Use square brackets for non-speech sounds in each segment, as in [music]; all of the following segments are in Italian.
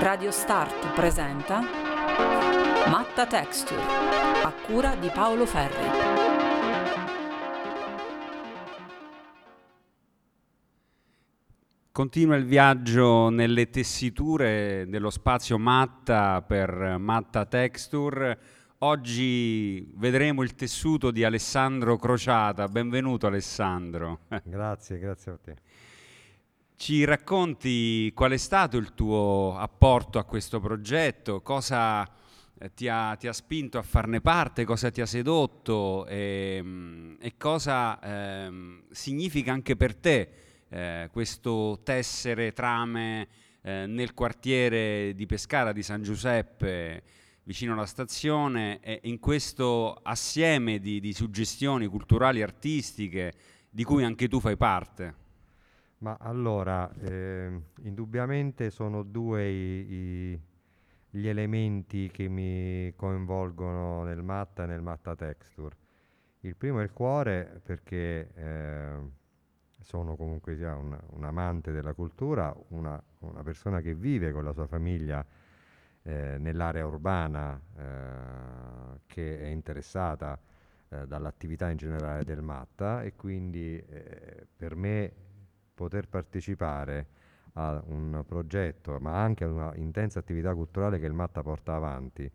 Radio Start presenta Matta Texture a cura di Paolo Ferri. Continua il viaggio nelle tessiture dello spazio Matta per Matta Texture. Oggi vedremo il tessuto di Alessandro Crociata. Benvenuto Alessandro. Grazie, grazie a te. Ci racconti qual è stato il tuo apporto a questo progetto? Cosa eh, ti ha, ti ha spinto a farne parte? Cosa ti ha sedotto? E, mm, e cosa eh, significa anche per te eh, questo tessere trame eh, nel quartiere di Pescara di San Giuseppe? vicino alla stazione e in questo assieme di, di suggestioni culturali e artistiche di cui anche tu fai parte. Ma allora, eh, indubbiamente sono due i, i, gli elementi che mi coinvolgono nel matta e nel matta texture. Il primo è il cuore perché eh, sono comunque sia un, un, amante della cultura, una, una, persona che vive con la sua famiglia eh, nell'area urbana, eh, che è interessata eh, dall'attività in generale del matta e quindi eh, per me poter partecipare a un progetto, ma anche a una intensa attività culturale che il Matta porta avanti,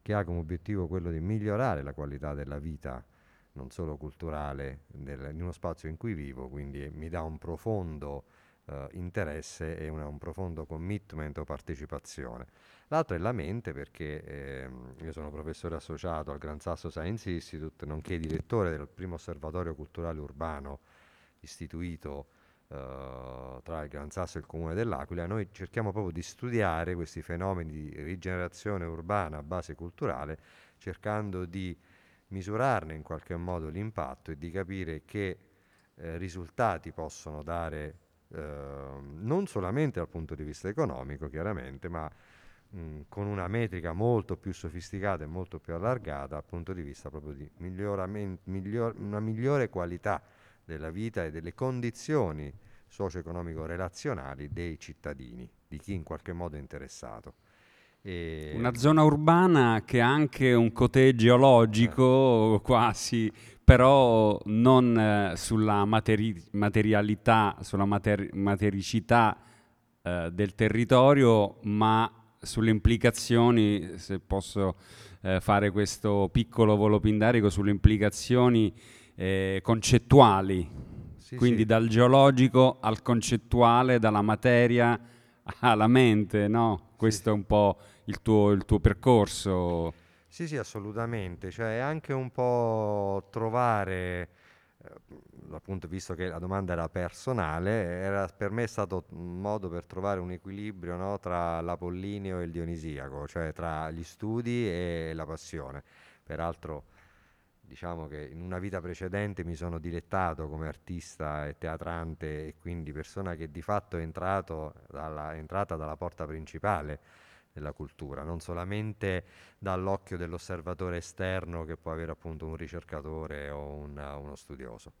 che ha come obiettivo quello di migliorare la qualità della vita, non solo culturale, del, in uno spazio in cui vivo, quindi mi dà un profondo eh, interesse e una, un profondo commitment o partecipazione. L'altro è la mente perché eh, io sono professore associato al Gran Sasso Science Institute, nonché direttore del primo osservatorio culturale urbano istituito Uh, tra il Gran Sasso e il comune dell'Aquila, noi cerchiamo proprio di studiare questi fenomeni di rigenerazione urbana a base culturale, cercando di misurarne in qualche modo l'impatto e di capire che eh, risultati possono dare eh, non solamente dal punto di vista economico, chiaramente, ma con una metrica molto più sofisticata e molto più allargata dal punto di vista proprio di miglior, una migliore qualità della vita e delle condizioni socio-economico-relazionali dei cittadini, di chi in qualche modo è interessato. E Una zona urbana che ha anche un cotè geologico eh. quasi, però non eh, sulla materi- materialità, sulla mater- matericità eh, del territorio, ma sulle implicazioni, se posso eh, fare questo piccolo volo pindarico, sulle implicazioni eh, concettuali, sì, quindi sì. dal geologico al concettuale, dalla materia alla mente, no? Questo sì. è un po' il tuo, il tuo percorso. Sì, sì, assolutamente, cioè è anche un po' trovare, eh, appunto visto che la domanda era personale, era, per me è stato un modo per trovare un equilibrio no, tra l'apollineo e il dionisiaco, cioè tra gli studi e la passione. Peraltro diciamo che in una vita precedente mi sono dilettato come artista e teatrante e quindi persona che di fatto è, dalla, è entrata dalla porta principale della cultura, non solamente dall'occhio dell'osservatore esterno che può avere appunto un ricercatore o un, uno studioso.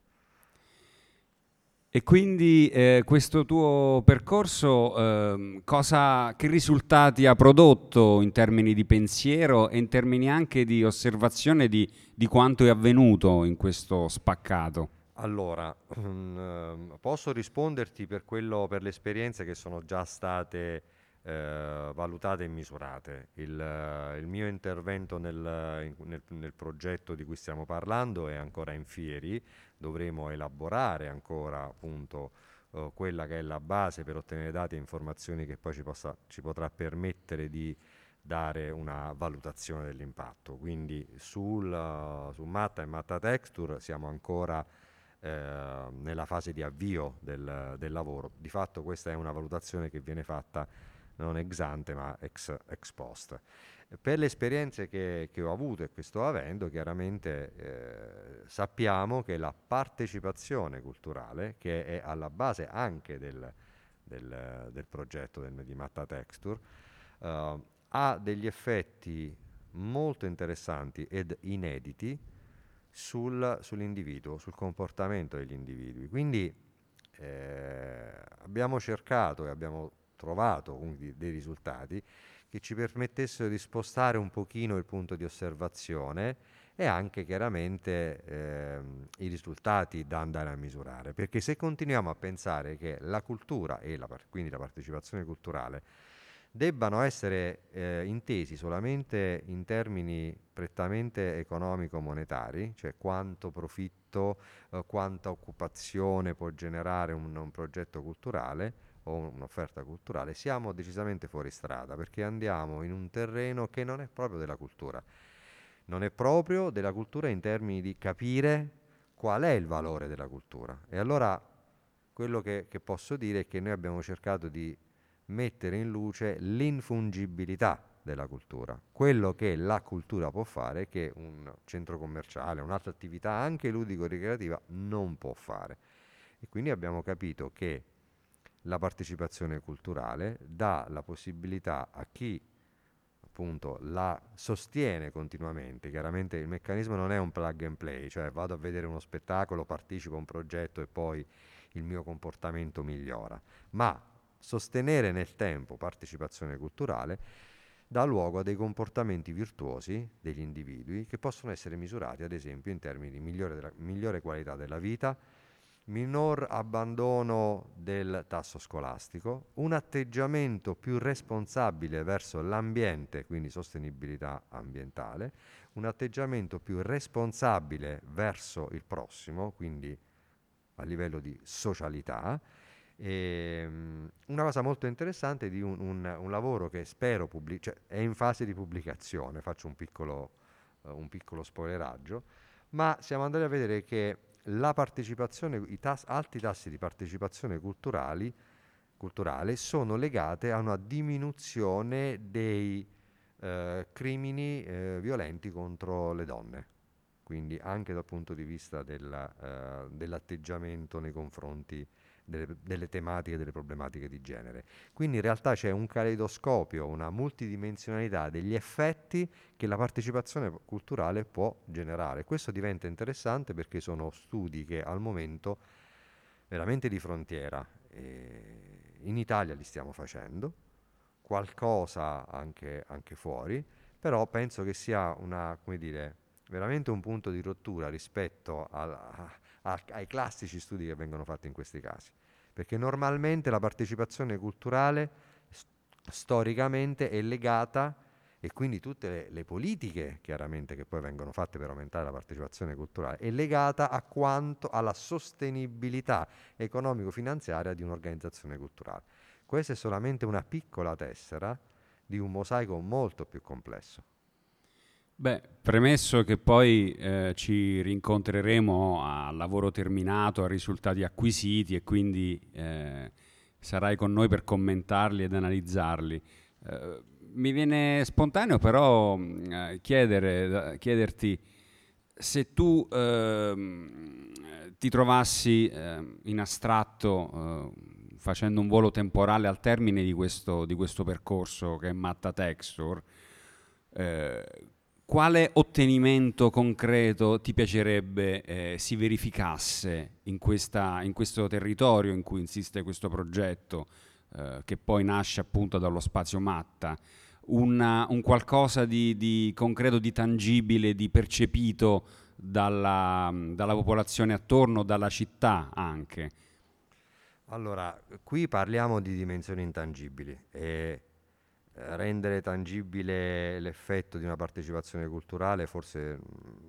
E quindi eh, questo tuo percorso eh, cosa, che risultati ha prodotto in termini di pensiero e in termini anche di osservazione di, di quanto è avvenuto in questo spaccato? Allora, um, posso risponderti per, quello, per le esperienze che sono già state eh, valutate e misurate. Il, uh, il mio intervento nel, nel, nel, progetto di cui stiamo parlando è ancora in fieri, dovremo elaborare ancora appunto uh, quella che è la base per ottenere dati e informazioni che poi ci, possa, ci potrà permettere di dare una valutazione dell'impatto. Quindi sul, uh, su Matta e Matta Texture siamo ancora eh, nella fase di avvio del, del, lavoro. Di fatto questa è una valutazione che viene fatta non ex ante ma ex, ex post. Per le esperienze che, che, ho avuto e che sto avendo, chiaramente eh, sappiamo che la partecipazione culturale, che è alla base anche del, del, del progetto del, di Matta Texture, eh, ha degli effetti molto interessanti ed inediti sul, sull'individuo, sul comportamento degli individui. Quindi eh, abbiamo cercato e abbiamo trovato quindi, dei risultati che ci permettessero di spostare un pochino il punto di osservazione e anche chiaramente ehm, i risultati da andare a misurare, perché se continuiamo a pensare che la cultura e la, quindi la partecipazione culturale debbano essere eh, intesi solamente in termini prettamente economico-monetari, cioè quanto profitto, eh, quanta occupazione può generare un, un progetto culturale, o un'offerta culturale, siamo decisamente fuori strada perché andiamo in un terreno che non è proprio della cultura. Non è proprio della cultura in termini di capire qual è il valore della cultura. E allora quello che, che posso dire è che noi abbiamo cercato di mettere in luce l'infungibilità della cultura. Quello che la cultura può fare che un centro commerciale, un'altra attività anche ludico-ricreativa non può fare. E quindi abbiamo capito che la partecipazione culturale dà la possibilità a chi appunto la sostiene continuamente, chiaramente il meccanismo non è un plug and play, cioè vado a vedere uno spettacolo, partecipo a un progetto e poi il mio comportamento migliora, ma sostenere nel tempo partecipazione culturale dà luogo a dei comportamenti virtuosi degli individui che possono essere misurati ad esempio in termini di migliore, della, migliore qualità della vita, minor abbandono del tasso scolastico, un atteggiamento più responsabile verso l'ambiente, quindi sostenibilità ambientale, un atteggiamento più responsabile verso il prossimo, quindi a livello di socialità. E, um, una cosa molto interessante di un, un, un lavoro che spero pubblic- cioè è in fase di pubblicazione, faccio un piccolo, uh, un piccolo spoileraggio, ma siamo andati a vedere che i tas- alti tassi di partecipazione culturale sono legate a una diminuzione dei eh, crimini eh, violenti contro le donne, quindi anche dal punto di vista della, eh, dell'atteggiamento nei confronti delle, delle tematiche, delle problematiche di genere. Quindi in realtà c'è un caleidoscopio, una multidimensionalità degli effetti che la partecipazione culturale può generare. Questo diventa interessante perché sono studi che al momento veramente di frontiera. in Italia li stiamo facendo, qualcosa anche, anche fuori, però penso che sia una, come dire, veramente un punto di rottura rispetto al, a, ai classici studi che vengono fatti in questi casi, perché normalmente la partecipazione culturale st- storicamente è legata e quindi tutte le, le, politiche chiaramente che poi vengono fatte per aumentare la partecipazione culturale è legata a quanto alla sostenibilità economico-finanziaria di un'organizzazione culturale. Questa è solamente una piccola tessera di un mosaico molto più complesso. Beh, premesso che poi eh, ci rincontreremo a lavoro terminato, a risultati acquisiti e quindi eh, sarai con noi per commentarli ed analizzarli. Eh, mi viene spontaneo però mm, eh, chiedere, chiederti se tu ehm, ti trovassi ehm, in astratto eh, facendo un volo temporale al termine di questo, di questo percorso che è Matta Texture, eh, quale ottenimento concreto ti piacerebbe eh, si verificasse in, questa, in, questo territorio in cui insiste questo progetto, eh, che poi nasce appunto dallo spazio Matta? Una, un qualcosa di, di, concreto, di tangibile, di percepito dalla, dalla popolazione attorno, dalla città anche? Allora, qui parliamo di dimensioni intangibili e rendere tangibile l'effetto di una partecipazione culturale forse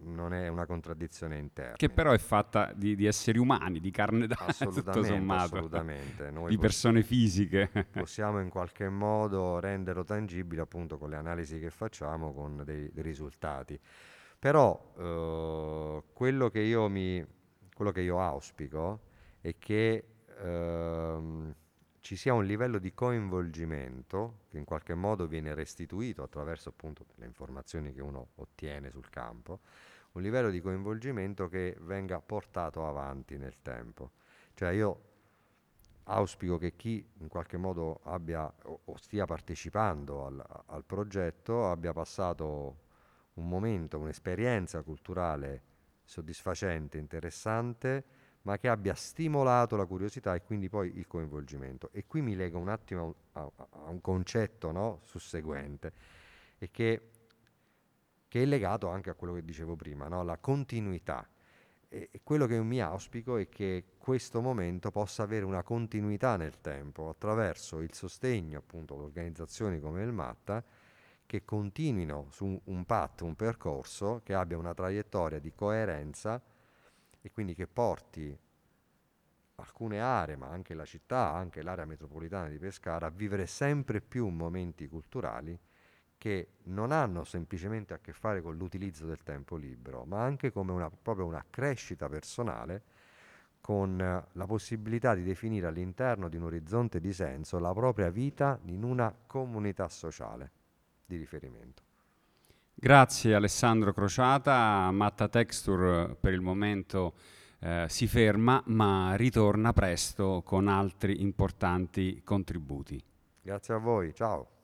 non è una contraddizione interna. Che però è fatta di, di esseri umani, di carne da tutto sommato, assolutamente. [laughs] Noi di persone fisiche. possiamo in qualche modo renderlo tangibile appunto con le analisi che facciamo, con dei, dei risultati. Però eh, quello, che io mi, quello che io auspico è che... Ehm, ci sia un livello di coinvolgimento che in qualche modo viene restituito attraverso appunto le informazioni che uno ottiene sul campo, un livello di coinvolgimento che venga portato avanti nel tempo. Cioè io auspico che chi in qualche modo abbia o, stia partecipando al, al progetto abbia passato un momento, un'esperienza culturale soddisfacente, interessante, ma che abbia stimolato la curiosità e quindi poi il coinvolgimento. E qui mi lega un attimo a, a, a un concetto no, susseguente, e che, che, è legato anche a quello che dicevo prima, no? la continuità. E, quello che mi auspico è che questo momento possa avere una continuità nel tempo attraverso il sostegno appunto ad organizzazioni come il Matta che continuino su un path, un percorso che abbia una traiettoria di coerenza e quindi che porti alcune aree, ma anche la città, anche l'area metropolitana di Pescara, a vivere sempre più momenti culturali che non hanno semplicemente a che fare con l'utilizzo del tempo libero, ma anche come una, proprio una crescita personale con la possibilità di definire all'interno di un orizzonte di senso la propria vita in una comunità sociale di riferimento. Grazie Alessandro Crociata, Matta Texture per il momento eh, si ferma ma ritorna presto con altri importanti contributi. Grazie a voi, ciao.